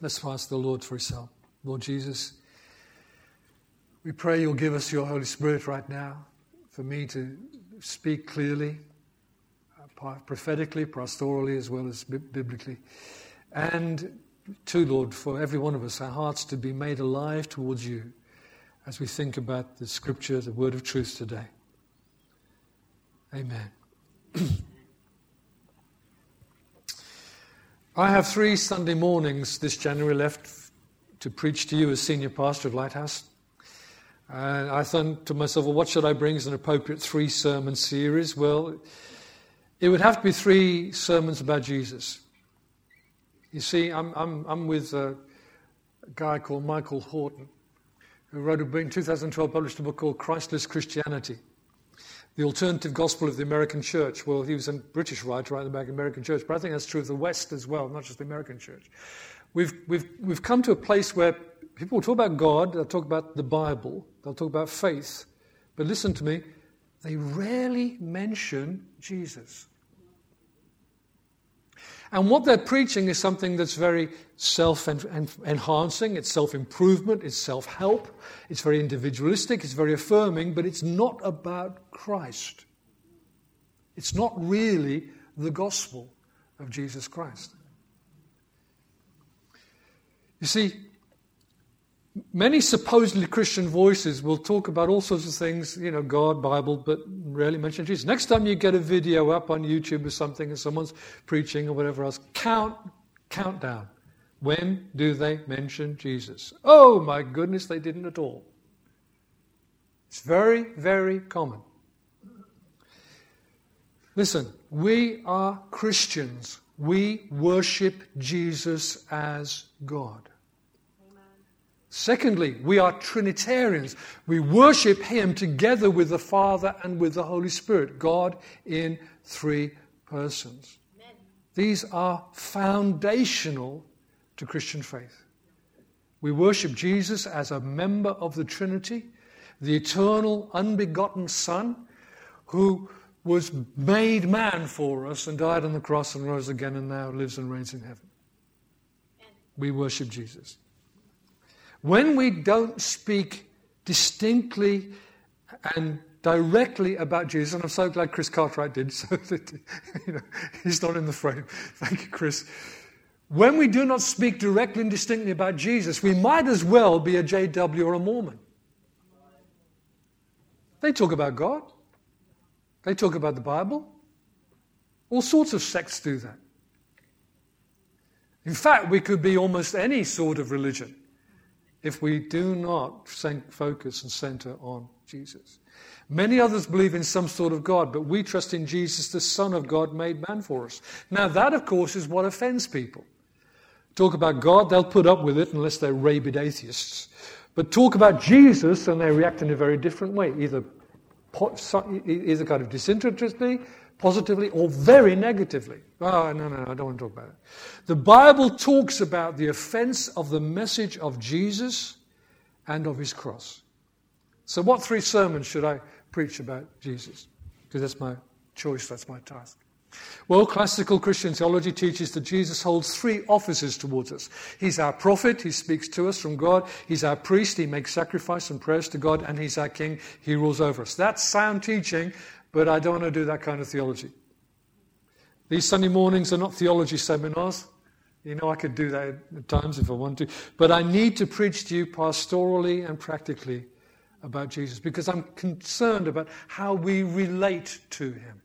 Let's ask the Lord for his help. Lord Jesus, we pray you'll give us your Holy Spirit right now for me to speak clearly, uh, prophetically, pastorally, as well as biblically. And to, Lord, for every one of us, our hearts to be made alive towards you as we think about the scripture, the word of truth today. Amen. I have three Sunday mornings this January left to preach to you as senior pastor of Lighthouse. And I thought to myself, well, what should I bring as an appropriate three sermon series? Well, it would have to be three sermons about Jesus. You see, I'm, I'm, I'm with a, guy called Michael Horton, who wrote a book in 2012, published a book called Christless Christianity the alternative gospel of the American church. Well, he was a British writer right the American church, but I think that's true of the West as well, not just the American church. We've, we've, we've come to a place where people will talk about God, they'll talk about the Bible, they'll talk about faith, but listen to me, they rarely mention Jesus. And what they're preaching is something that's very self enhancing, it's self improvement, it's self help, it's very individualistic, it's very affirming, but it's not about Christ. It's not really the gospel of Jesus Christ. You see, many supposedly Christian voices will talk about all sorts of things, you know, God, Bible, but rarely mention Jesus. Next time you get a video up on YouTube or something and someone's preaching or whatever else, count, count down. When do they mention Jesus? Oh my goodness, they didn't at all. It's very, very common. Listen, we are Christians. We worship Jesus as God. Secondly, we are Trinitarians. We worship Him together with the Father and with the Holy Spirit, God in three persons. Amen. These are foundational to Christian faith. We worship Jesus as a member of the Trinity, the eternal, unbegotten Son, who was made man for us and died on the cross and rose again and now lives and reigns in heaven. We worship Jesus. When we don't speak distinctly and directly about Jesus, and I'm so glad Chris Cartwright did, so that you know, he's not in the frame. Thank you, Chris. When we do not speak directly and distinctly about Jesus, we might as well be a JW or a Mormon. They talk about God, they talk about the Bible. All sorts of sects do that. In fact, we could be almost any sort of religion if we do not focus and center on Jesus. Many others believe in some sort of God, but we trust in Jesus, the Son of God, made man for us. Now, that, of course, is what offends people. Talk about God, they'll put up with it unless they're rabid atheists. But talk about Jesus, and they react in a very different way, either, either kind of disinterestedly positively or very negatively. Oh, no, no, no, I don't want to talk about it. The Bible talks about the offense of the message of Jesus and of his cross. So, what three sermons should I preach about Jesus? Because that's my choice, that's my task. Well, classical Christian theology teaches that Jesus holds three offices towards us. He's our prophet, he speaks to us from God. He's our priest, he makes sacrifice and prayers to God. And he's our king, he rules over us. That's sound teaching, but I don't want to do that kind of theology. These Sunday mornings are not theology seminars. You know, I could do that at times if I want to. But I need to preach to you pastorally and practically about Jesus because I'm concerned about how we relate to him.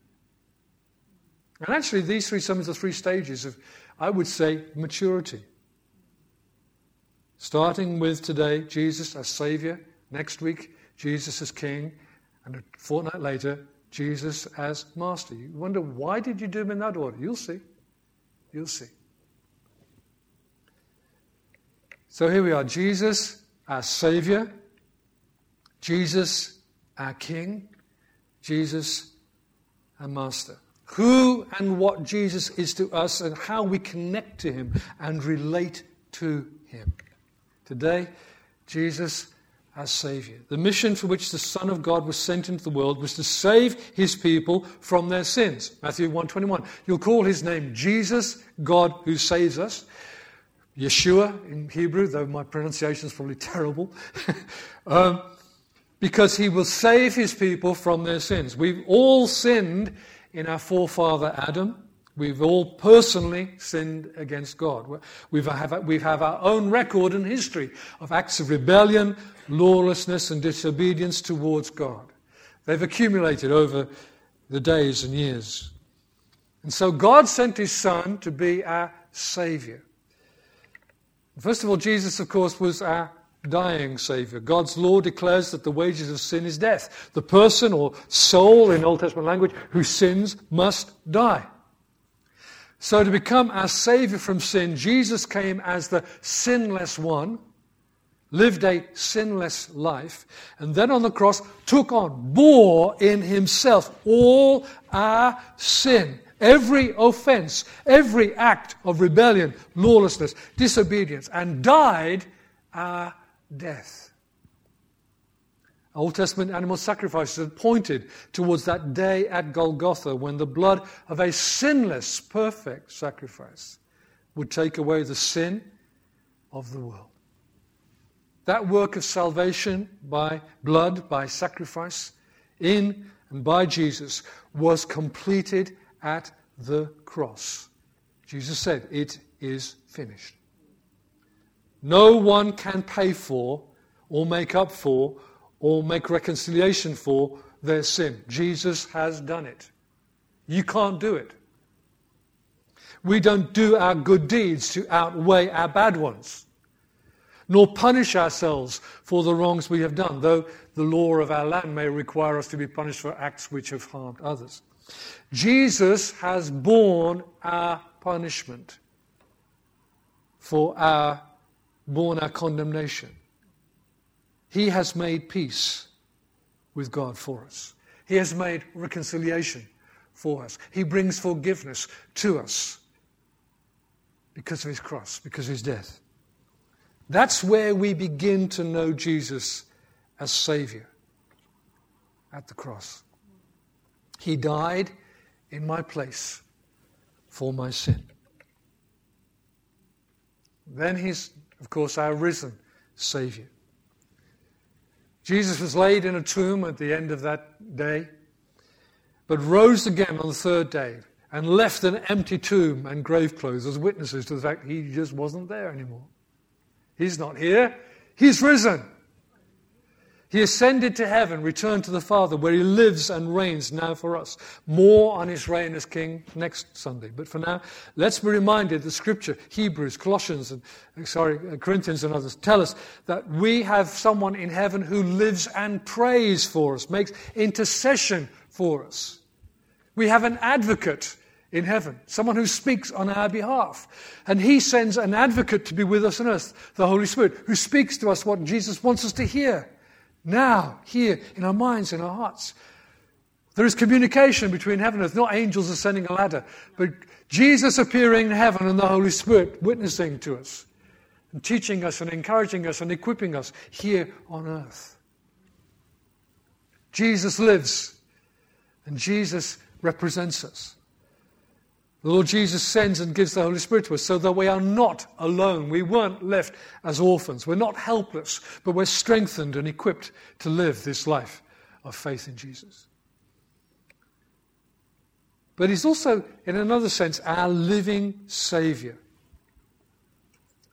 And actually, these three sermons are three stages of, I would say, maturity. Starting with today, Jesus as Savior. Next week, Jesus as King. And a fortnight later, Jesus as master. You wonder why did you do him in that order? You'll see. You'll see. So here we are Jesus, our Savior, Jesus, our King, Jesus, our Master. Who and what Jesus is to us and how we connect to Him and relate to Him. Today, Jesus as Savior. The mission for which the Son of God was sent into the world was to save his people from their sins. Matthew 121. You'll call his name Jesus, God who saves us. Yeshua in Hebrew, though my pronunciation is probably terrible, um, because he will save his people from their sins. We've all sinned in our forefather Adam. We've all personally sinned against God. We've have, we have our own record and history of acts of rebellion, lawlessness, and disobedience towards God. They've accumulated over the days and years. And so God sent his Son to be our Savior. First of all, Jesus, of course, was our dying Savior. God's law declares that the wages of sin is death. The person or soul, in Old Testament language, who sins must die. So, to become our Savior from sin, Jesus came as the sinless one, lived a sinless life, and then on the cross took on, bore in himself all our sin. Every offense, every act of rebellion, lawlessness, disobedience, and died our death. Old Testament animal sacrifices pointed towards that day at Golgotha when the blood of a sinless, perfect sacrifice would take away the sin of the world. That work of salvation by blood, by sacrifice, in and by Jesus, was completed at the cross. Jesus said, It is finished. No one can pay for, or make up for, or make reconciliation for their sin. Jesus has done it. You can't do it. We don't do our good deeds to outweigh our bad ones, nor punish ourselves for the wrongs we have done, though the law of our land may require us to be punished for acts which have harmed others. Jesus has borne our punishment for our borne our condemnation. He has made peace with God for us. He has made reconciliation for us. He brings forgiveness to us because of his cross, because of his death. That's where we begin to know Jesus as Savior at the cross. He died in my place for my sin. Then he's, of course, our risen Savior. Jesus was laid in a tomb at the end of that day, but rose again on the third day and left an empty tomb and grave clothes as witnesses to the fact he just wasn't there anymore. He's not here, he's risen. He ascended to heaven, returned to the Father, where he lives and reigns now for us. More on his reign as king next Sunday. But for now, let's be reminded that Scripture, Hebrews, Colossians, and sorry, uh, Corinthians, and others tell us that we have someone in heaven who lives and prays for us, makes intercession for us. We have an advocate in heaven, someone who speaks on our behalf. And he sends an advocate to be with us on earth, the Holy Spirit, who speaks to us what Jesus wants us to hear now, here, in our minds, in our hearts. There is communication between heaven and earth, not angels ascending a ladder, but Jesus appearing in heaven and the Holy Spirit witnessing to us and teaching us and encouraging us and equipping us here on earth. Jesus lives and Jesus represents us. The Lord Jesus sends and gives the Holy Spirit to us so that we are not alone. We weren't left as orphans. We're not helpless, but we're strengthened and equipped to live this life of faith in Jesus. But He's also, in another sense, our living Savior.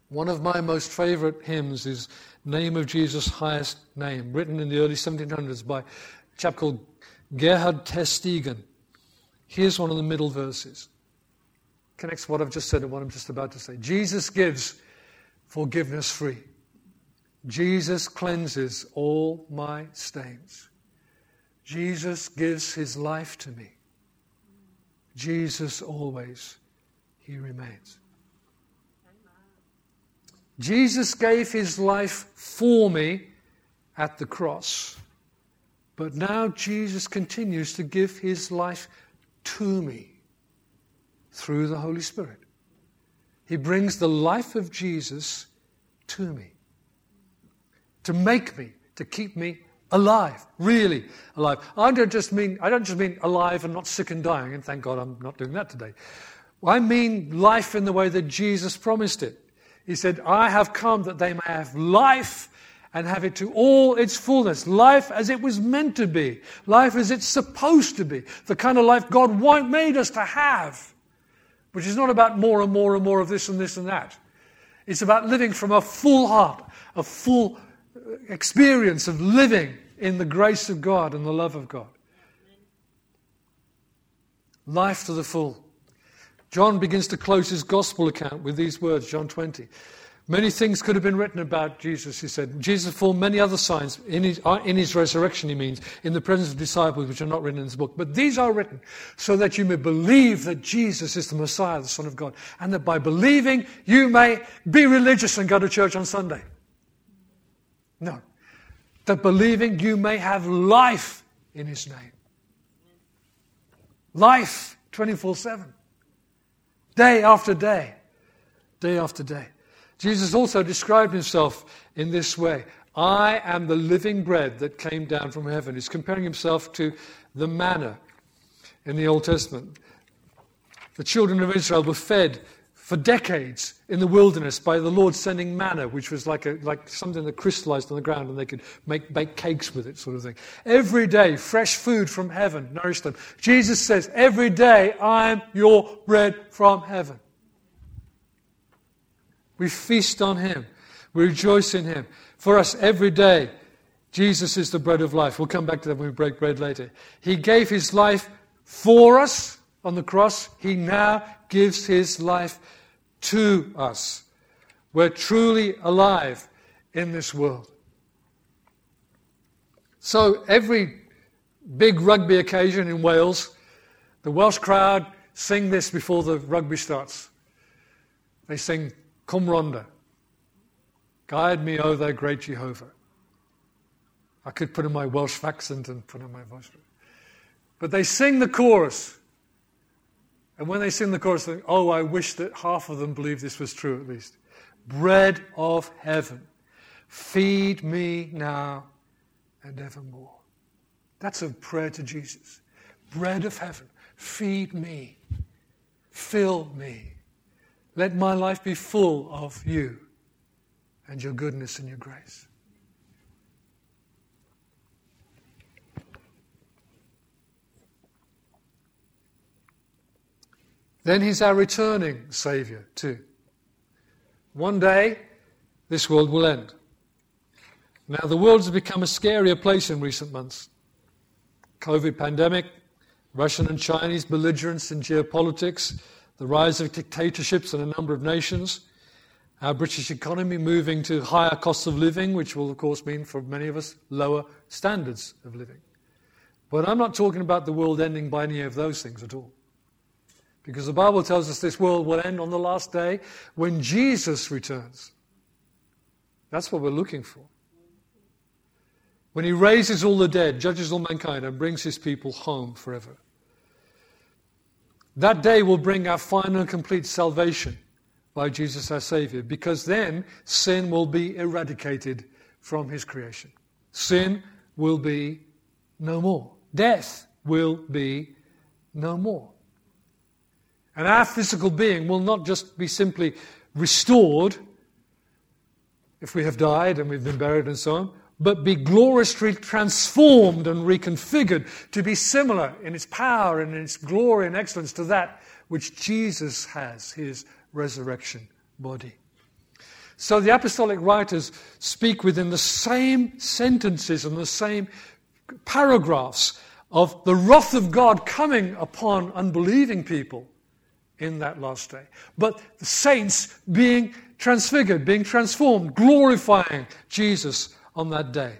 One of my most favorite hymns is Name of Jesus' Highest Name, written in the early 1700s by a chap called Gerhard Tersteegen. Here's one of the middle verses connects what I've just said and what I'm just about to say. Jesus gives forgiveness free. Jesus cleanses all my stains. Jesus gives his life to me. Jesus always, he remains. Jesus gave his life for me at the cross. But now Jesus continues to give his life to me through the Holy Spirit. He brings the life of Jesus to me to make me, to keep me alive, really alive. I don't just mean I don't just mean alive and not sick and dying, and thank God I'm not doing that today. I mean life in the way that Jesus promised it. He said, I have come that they may have life and have it to all its fullness. Life as it was meant to be. Life as it's supposed to be. The kind of life God made us to have. Which is not about more and more and more of this and this and that. It's about living from a full heart, a full experience of living in the grace of God and the love of God. Life to the full. John begins to close his gospel account with these words, John 20. Many things could have been written about Jesus, he said. Jesus performed many other signs in his, uh, in his resurrection, he means, in the presence of disciples, which are not written in this book. But these are written so that you may believe that Jesus is the Messiah, the Son of God, and that by believing you may be religious and go to church on Sunday. No. That believing you may have life in his name. Life 24 7. Day after day. Day after day. Jesus also described himself in this way I am the living bread that came down from heaven. He's comparing himself to the manna in the Old Testament. The children of Israel were fed for decades in the wilderness by the Lord sending manna, which was like, a, like something that crystallized on the ground and they could make, bake cakes with it, sort of thing. Every day, fresh food from heaven nourished them. Jesus says, Every day, I'm your bread from heaven. We feast on Him. We rejoice in Him. For us, every day, Jesus is the bread of life. We'll come back to that when we break bread later. He gave His life for us on the cross. He now gives His life to us. We're truly alive in this world. So every big rugby occasion in Wales, the Welsh crowd sing this before the rugby starts. They sing Cwm Rhondda. Guide me, O thou great Jehovah. I could put in my Welsh accent and put in my voice. But they sing the chorus. And when they sing the chorus, they think, oh, I wish that half of them believed this was true at least. Bread of heaven, feed me now and evermore. That's a prayer to Jesus. Bread of heaven, feed me, fill me. Let my life be full of you and your goodness and your grace. Then he's our returning Saviour, too. One day, this world will end. Now, the world has become a scarier place in recent months. COVID pandemic, Russian and Chinese belligerence in geopolitics, the rise of dictatorships in a number of nations, our British economy moving to higher costs of living, which will, of course, mean for many of us lower standards of living. But I'm not talking about the world ending by any of those things at all. Because the Bible tells us this world will end on the last day when Jesus returns. That's what we're looking for. When he raises all the dead, judges all mankind, and brings his people home forever. That day will bring our final and complete salvation by Jesus our Savior, because then sin will be eradicated from His creation. Sin will be no more. Death will be no more. And our physical being will not just be simply restored if we have died and we've been buried and so on, but be gloriously transformed and reconfigured to be similar in its power and in its glory and excellence to that which Jesus has, his resurrection body. So the apostolic writers speak within the same sentences and the same paragraphs of the wrath of God coming upon unbelieving people in that last day. But the saints being transfigured, being transformed, glorifying Jesus on that day.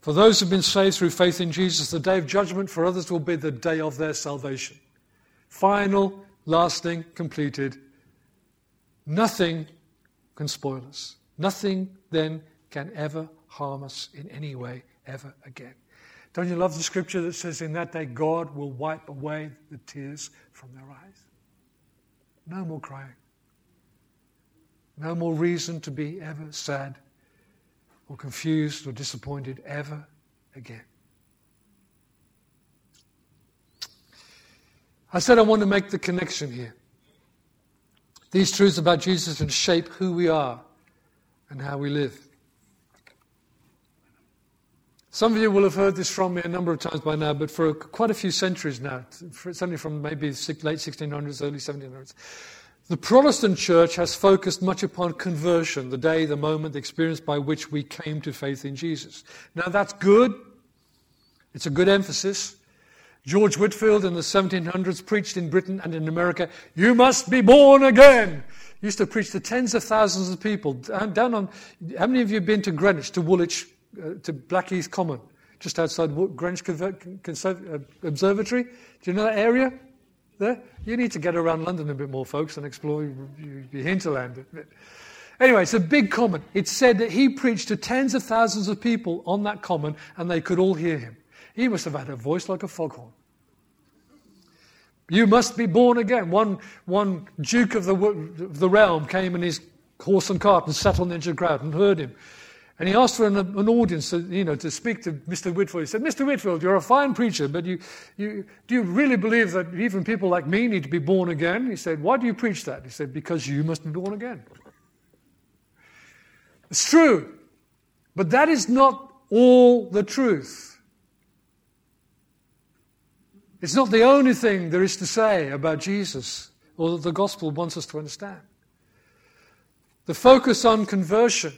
For those who've been saved through faith in Jesus, the day of judgment for others will be the day of their salvation. Final, lasting, completed. Nothing can spoil us. Nothing then can ever harm us in any way ever again. Don't you love the scripture that says, In that day God will wipe away the tears from their eyes? No more crying. No more reason to be ever sad or confused or disappointed ever again. I said I want to make the connection here. These truths about Jesus can shape who we are and how we live. Some of you will have heard this from me a number of times by now, but for quite a few centuries now, certainly from maybe late 1600s, early 1700s, the Protestant church has focused much upon conversion, the day, the moment, the experience by which we came to faith in Jesus. Now that's good. It's a good emphasis. George Whitefield in the 1700s preached in Britain and in America, You must be born again. He used to preach to tens of thousands of people. Down on, how many of you have been to Greenwich, to Woolwich, uh, to Blackheath Common, just outside Greenwich uh, Observatory? Do you know that area? There? You need to get around London a bit more, folks, and explore your hinterland. Anyway, it's a big common. It said that he preached to tens of thousands of people on that common, and they could all hear him. He must have had a voice like a foghorn. You must be born again. One, one duke of the, of the realm came in his horse and cart and sat on the edge of the crowd and heard him. And he asked for an, an audience to, you know, to speak to Mr. Whitefield. He said, Mr. Whitefield, you're a fine preacher, but you, you, do you really believe that even people like me need to be born again? He said, Why do you preach that? He said, Because you must be born again. It's true, but that is not all the truth. It's not the only thing there is to say about Jesus or that the gospel wants us to understand. The focus on conversion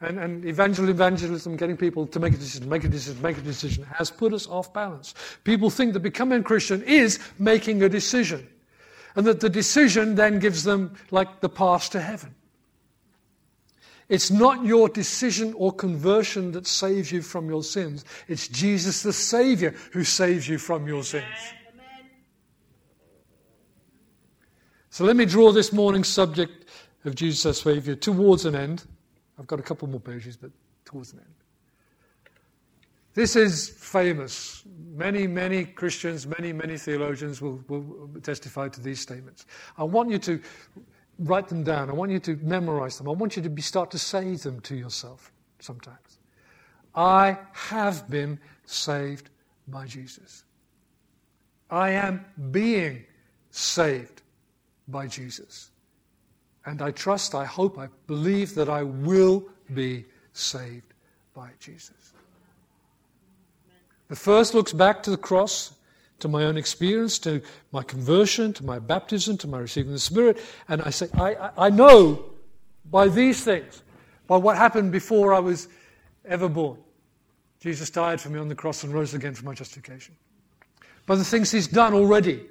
and, and evangel, evangelism, getting people to make a decision, make a decision, make a decision, has put us off balance. People think that becoming a Christian is making a decision, and that the decision then gives them like the path to heaven. It's not your decision or conversion that saves you from your sins. It's Jesus the Savior who saves you from your sins. So let me draw this morning's subject of Jesus as Savior towards an end. I've got a couple more pages, but towards an end. This is famous. Many, many Christians, many, many theologians will, will testify to these statements. I want you to write them down. I want you to memorize them. I want you to be, start to say them to yourself sometimes. I have been saved by Jesus. I am being saved by Jesus. And I trust, I hope, I believe that I will be saved by Jesus. The first looks back to the cross to my own experience, to my conversion, to my baptism, to my receiving the Spirit. And I say, I, I know by these things, by what happened before I was ever born. Jesus died for me on the cross and rose again for my justification. By the things He's done already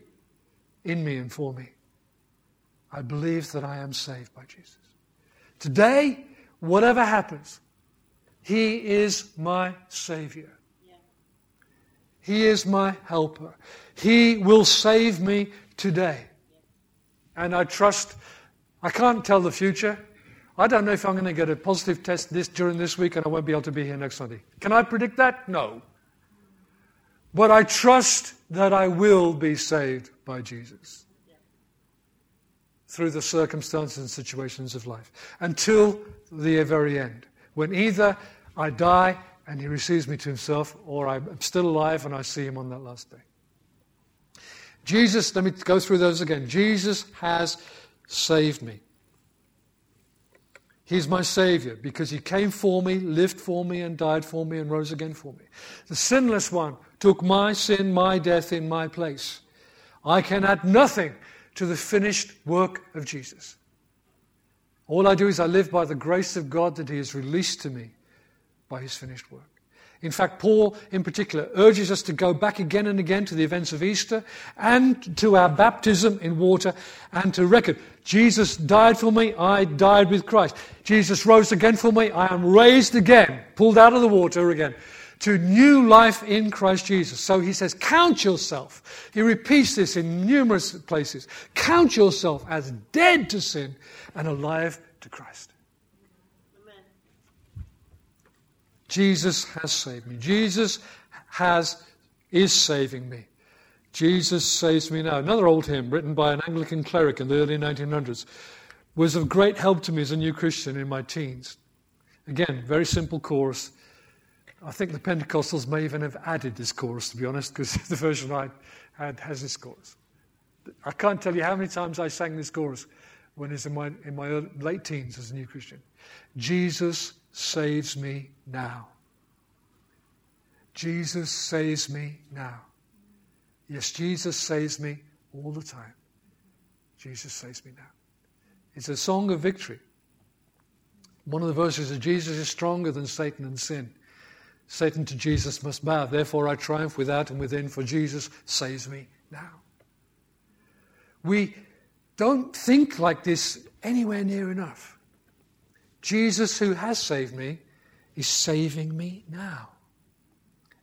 in me and for me. I believe that I am saved by Jesus. Today, whatever happens, He is my Savior. He is my helper. He will save me today. And I trust, I can't tell the future. I don't know if I'm going to get a positive test this during this week and I won't be able to be here next Sunday. Can I predict that? No. But I trust that I will be saved by Jesus through the circumstances and situations of life until the very end, when either I die and he receives me to himself, or I'm still alive and I see him on that last day. Jesus, let me go through those again. Jesus has saved me. He's my Savior because He came for me, lived for me, and died for me, and rose again for me. The sinless one took my sin, my death in my place. I can add nothing to the finished work of Jesus. All I do is I live by the grace of God that He has released to me by his finished work. In fact, Paul, in particular, urges us to go back again and again to the events of Easter and to our baptism in water and to record Jesus died for me, I died with Christ. Jesus rose again for me, I am raised again, pulled out of the water again, to new life in Christ Jesus. So he says, Count yourself. He repeats this in numerous places. Count yourself as dead to sin and alive to Christ. Amen. Jesus has saved me. Jesus has, is saving me. Jesus saves me now. Another old hymn written by an Anglican cleric in the early 1900s was of great help to me as a new Christian in my teens. Again, very simple chorus. I think the Pentecostals may even have added this chorus, to be honest, because the version I had has this chorus. I can't tell you how many times I sang this chorus when I was in my, in my late teens as a new Christian. Jesus saves me now. Jesus saves me now. Yes, Jesus saves me all the time. Jesus saves me now. It's a song of victory. One of the verses is Jesus is stronger than Satan and sin. Satan to Jesus must bow. Therefore I triumph without and within, for Jesus saves me now. We don't think like this anywhere near enough. Jesus, who has saved me, is saving me now.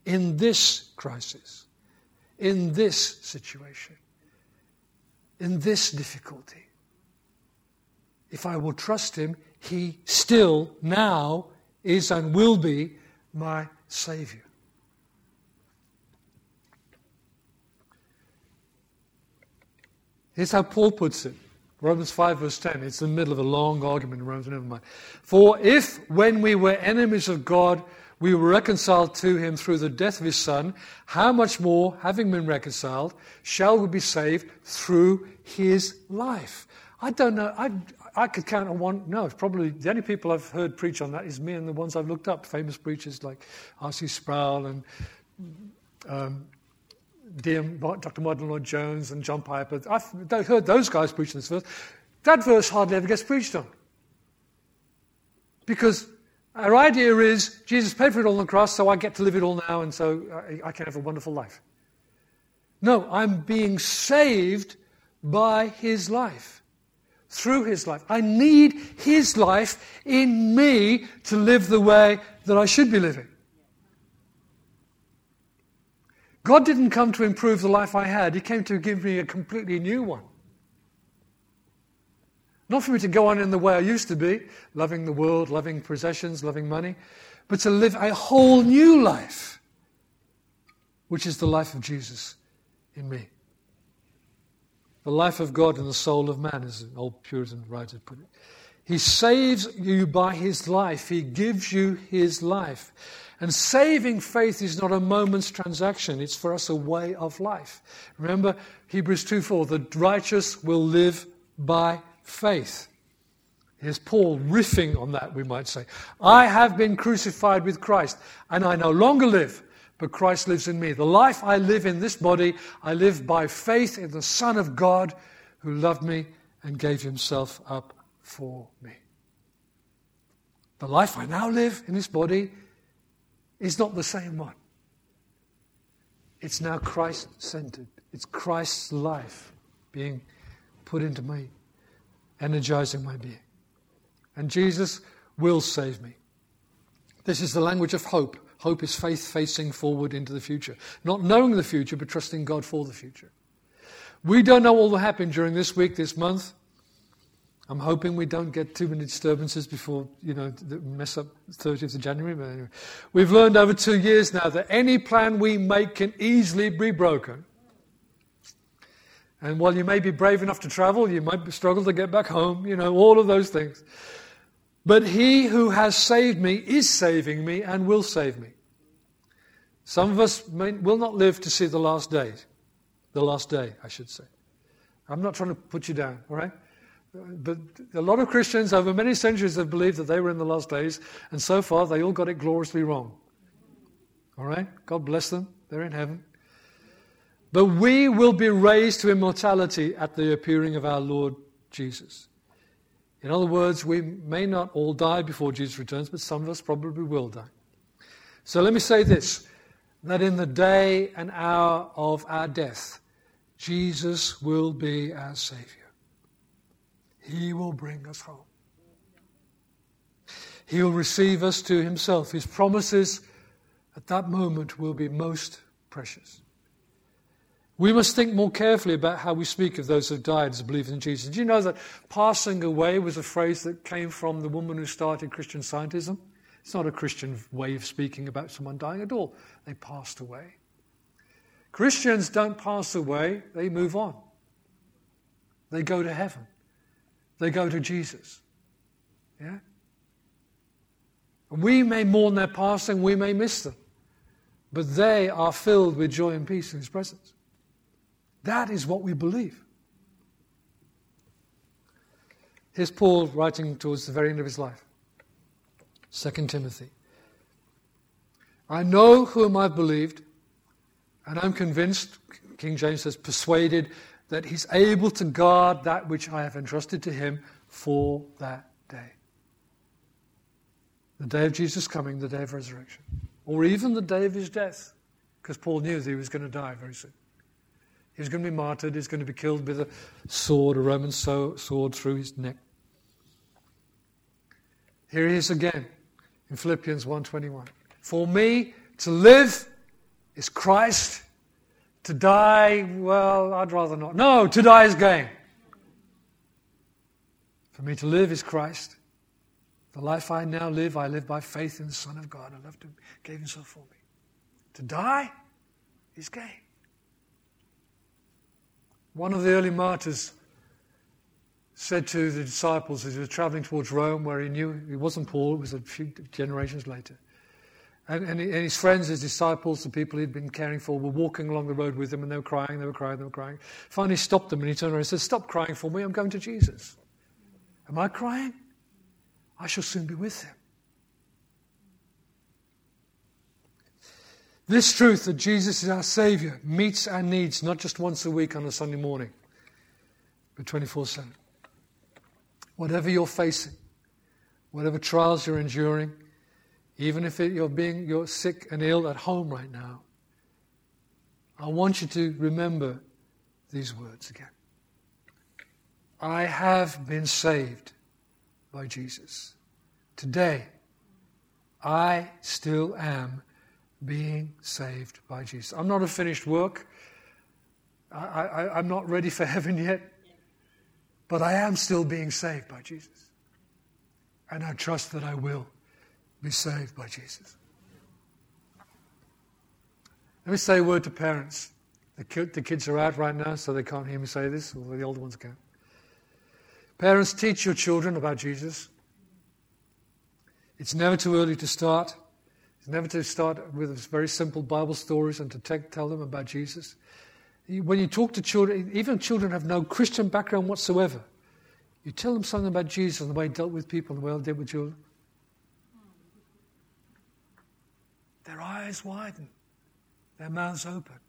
In this crisis, in this situation, in this difficulty. If I will trust Him, He still now is and will be my Savior. Here's how Paul puts it. Romans 5, verse 10. It's in the middle of a long argument in Romans, never mind. For if, when we were enemies of God, we were reconciled to him through the death of his Son, how much more, having been reconciled, shall we be saved through his life? I don't know. I, I could count on one. No, it's probably the only people I've heard preach on that is me and the ones I've looked up. Famous preachers like R.C. Sproul and um, Dr. Martyn Lloyd-Jones and John Piper. I've heard those guys preach this verse. That verse hardly ever gets preached on. Because our idea is Jesus paid for it all on the cross, so I get to live it all now, and so I, I can have a wonderful life. No, I'm being saved by his life, through his life. I need his life in me to live the way that I should be living. God didn't come to improve the life I had, He came to give me a completely new one. Not for me to go on in the way I used to be, loving the world, loving possessions, loving money, but to live a whole new life, which is the life of Jesus in me. The life of God in the soul of man, as an old Puritan writer put it. He saves you by his life, he gives you his life. And saving faith is not a moment's transaction, it's for us a way of life. Remember Hebrews 2 4 the righteous will live by faith. Here's Paul riffing on that, we might say. I have been crucified with Christ, and I no longer live, but Christ lives in me. The life I live in this body, I live by faith in the Son of God who loved me and gave himself up for me. The life I now live in this body is not the same one. It's now Christ centered. It's Christ's life being put into me, energizing my being. And Jesus will save me. This is the language of hope. Hope is faith facing forward into the future. Not knowing the future, but trusting God for the future. We don't know what will happen during this week, this month. I'm hoping we don't get too many disturbances before, you know, the mess up 30th of January. But anyway, we've learned over two years now that any plan we make can easily be broken. And while you may be brave enough to travel, you might struggle to get back home, you know, all of those things. But he who has saved me is saving me and will save me. Some of us may, will not live to see the last days. The last day, I should say. I'm not trying to put you down, all right? But a lot of Christians over many centuries have believed that they were in the last days, and so far they all got it gloriously wrong. All right? God bless them. They're in heaven. But we will be raised to immortality at the appearing of our Lord Jesus. In other words, we may not all die before Jesus returns, but some of us probably will die. So let me say this that in the day and hour of our death, Jesus will be our Savior. He will bring us home. He will receive us to Himself. His promises at that moment will be most precious. We must think more carefully about how we speak of those who died as believers in Jesus. Do you know that passing away was a phrase that came from the woman who started Christian scientism? It's not a Christian way of speaking about someone dying at all. They passed away. Christians don't pass away, they move on. They go to heaven they go to Jesus. Yeah? We may mourn their passing, we may miss them, but they are filled with joy and peace in His presence. That is what we believe. Here's Paul writing towards the very end of his life. 2 Timothy. I know whom I've believed, and I'm convinced, King James says, persuaded, that he's able to guard that which I have entrusted to him for that day. The day of Jesus' coming, the day of resurrection, or even the day of his death, because Paul knew that he was going to die very soon. He was going to be martyred, he was going to be killed with a sword, a Roman sword through his neck. Here he is again in Philippians 1:21. For me to live is Christ, to die, well, I'd rather not. No, to die is gain. For me to live is Christ. The life I now live, I live by faith in the Son of God. I loved him, gave himself for me. To die is gain. One of the early martyrs said to the disciples as he was traveling towards Rome, where he knew he wasn't Paul, it was a few generations later. And, and, and, his friends, his disciples, the people he'd been caring for, were walking along the road with him and they were crying, they were crying, they were crying. Finally, stopped them and he turned around and said, Stop crying for me, I'm going to Jesus. Am I crying? I shall soon be with him. This truth that Jesus is our Savior meets our needs not just once a week on a Sunday morning, but 24 7. Whatever you're facing, whatever trials you're enduring, even if you're being you're sick and ill at home right now, I want you to remember these words again. I have been saved by Jesus. Today, I still am being saved by Jesus. I'm not a finished work. I, am not ready for heaven yet. But I am still being saved by Jesus. And I trust that I will be saved by Jesus. Let me say a word to parents. The, the kids are out right now, so they can't hear me say this, although the older ones can. Parents, teach your children about Jesus. It's never too early to start. It's never to start with very simple Bible stories and to take, tell them about Jesus. When you talk to children, even children have no Christian background whatsoever, you tell them something about Jesus and the way he dealt with people and the way he dealt with children. Their eyes widen, their mouths open.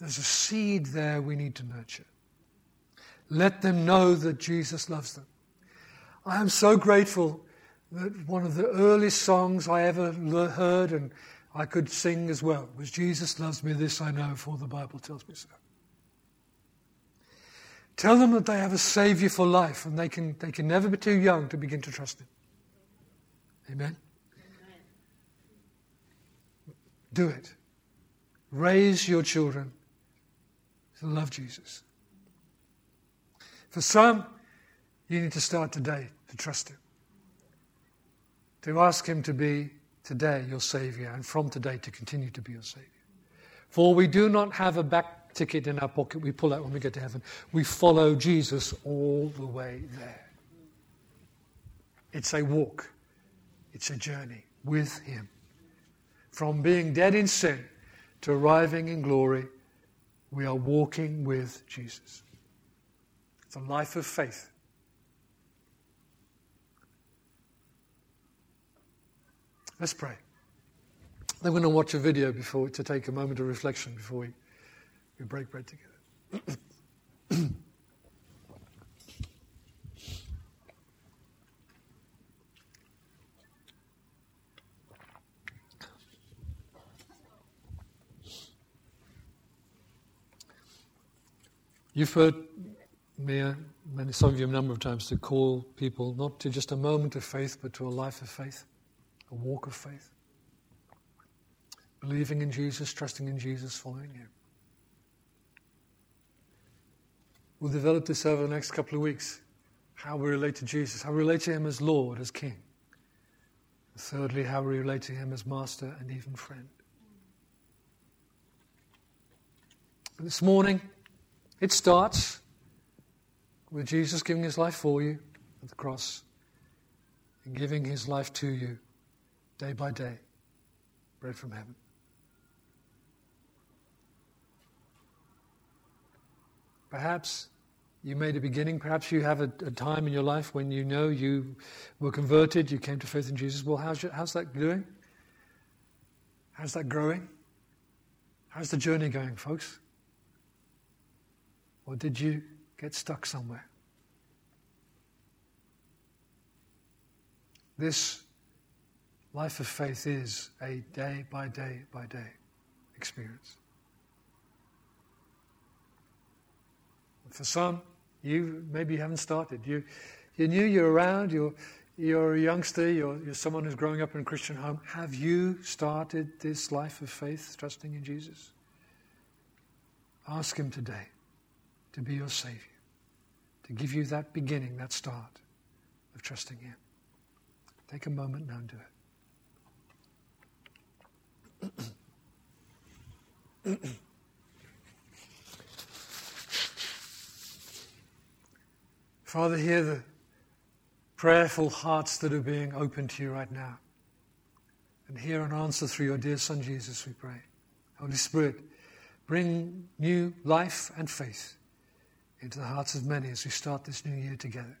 There's a seed there we need to nurture. Let them know that Jesus loves them. I am so grateful one of the earliest songs I ever heard and I could sing as well was Jesus loves me, this I know, for the Bible tells me so. Tell them that they have a Savior for life and they can, they can never be too young to begin to trust Him. Amen? Amen. Do it. Raise your children to love Jesus. For some, you need to start today to trust Him to ask Him to be today your Savior and from today to continue to be your Savior. For we do not have a back ticket in our pocket we pull out when we get to heaven. We follow Jesus all the way there. It's a walk, it's a journey with Him. From being dead in sin to arriving in glory, we are walking with Jesus. It's a life of faith. Let's pray. Then we're going to watch a video before to take a moment of reflection before we, we break bread together. You've heard me, uh, many, some of you, a number of times, to call people not to just a moment of faith, but to a life of faith a walk of faith. Believing in Jesus, trusting in Jesus, following Him. We'll develop this over the next couple of weeks. How we relate to Jesus, how we relate to Him as Lord, as King. And thirdly, how we relate to Him as Master and even friend. But this morning, it starts with Jesus giving His life for you at the cross and giving His life to you day by day, bread from heaven. Perhaps You made a beginning. Perhaps you have a, a, time in your life when you know you were converted, you came to faith in Jesus. Well, how's, your, how's that doing? How's that growing? How's the journey going, folks? Or did you get stuck somewhere? This life of faith is a day by day by day experience. For some, you maybe you haven't started. You, you knew you're around, you're, you're a youngster, you're, you're someone who's growing up in a Christian home. Have you started this life of faith, trusting in Jesus? Ask Him today to be your Savior, to give you that beginning, that start of trusting Him. Take a moment now and do it. Father, hear the prayerful hearts that are being opened to you right now. And hear an answer through your dear Son Jesus, we pray. Holy Spirit, bring new life and faith into the hearts of many as we start this new year together.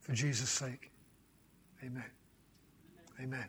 For Jesus' sake, amen. Amen.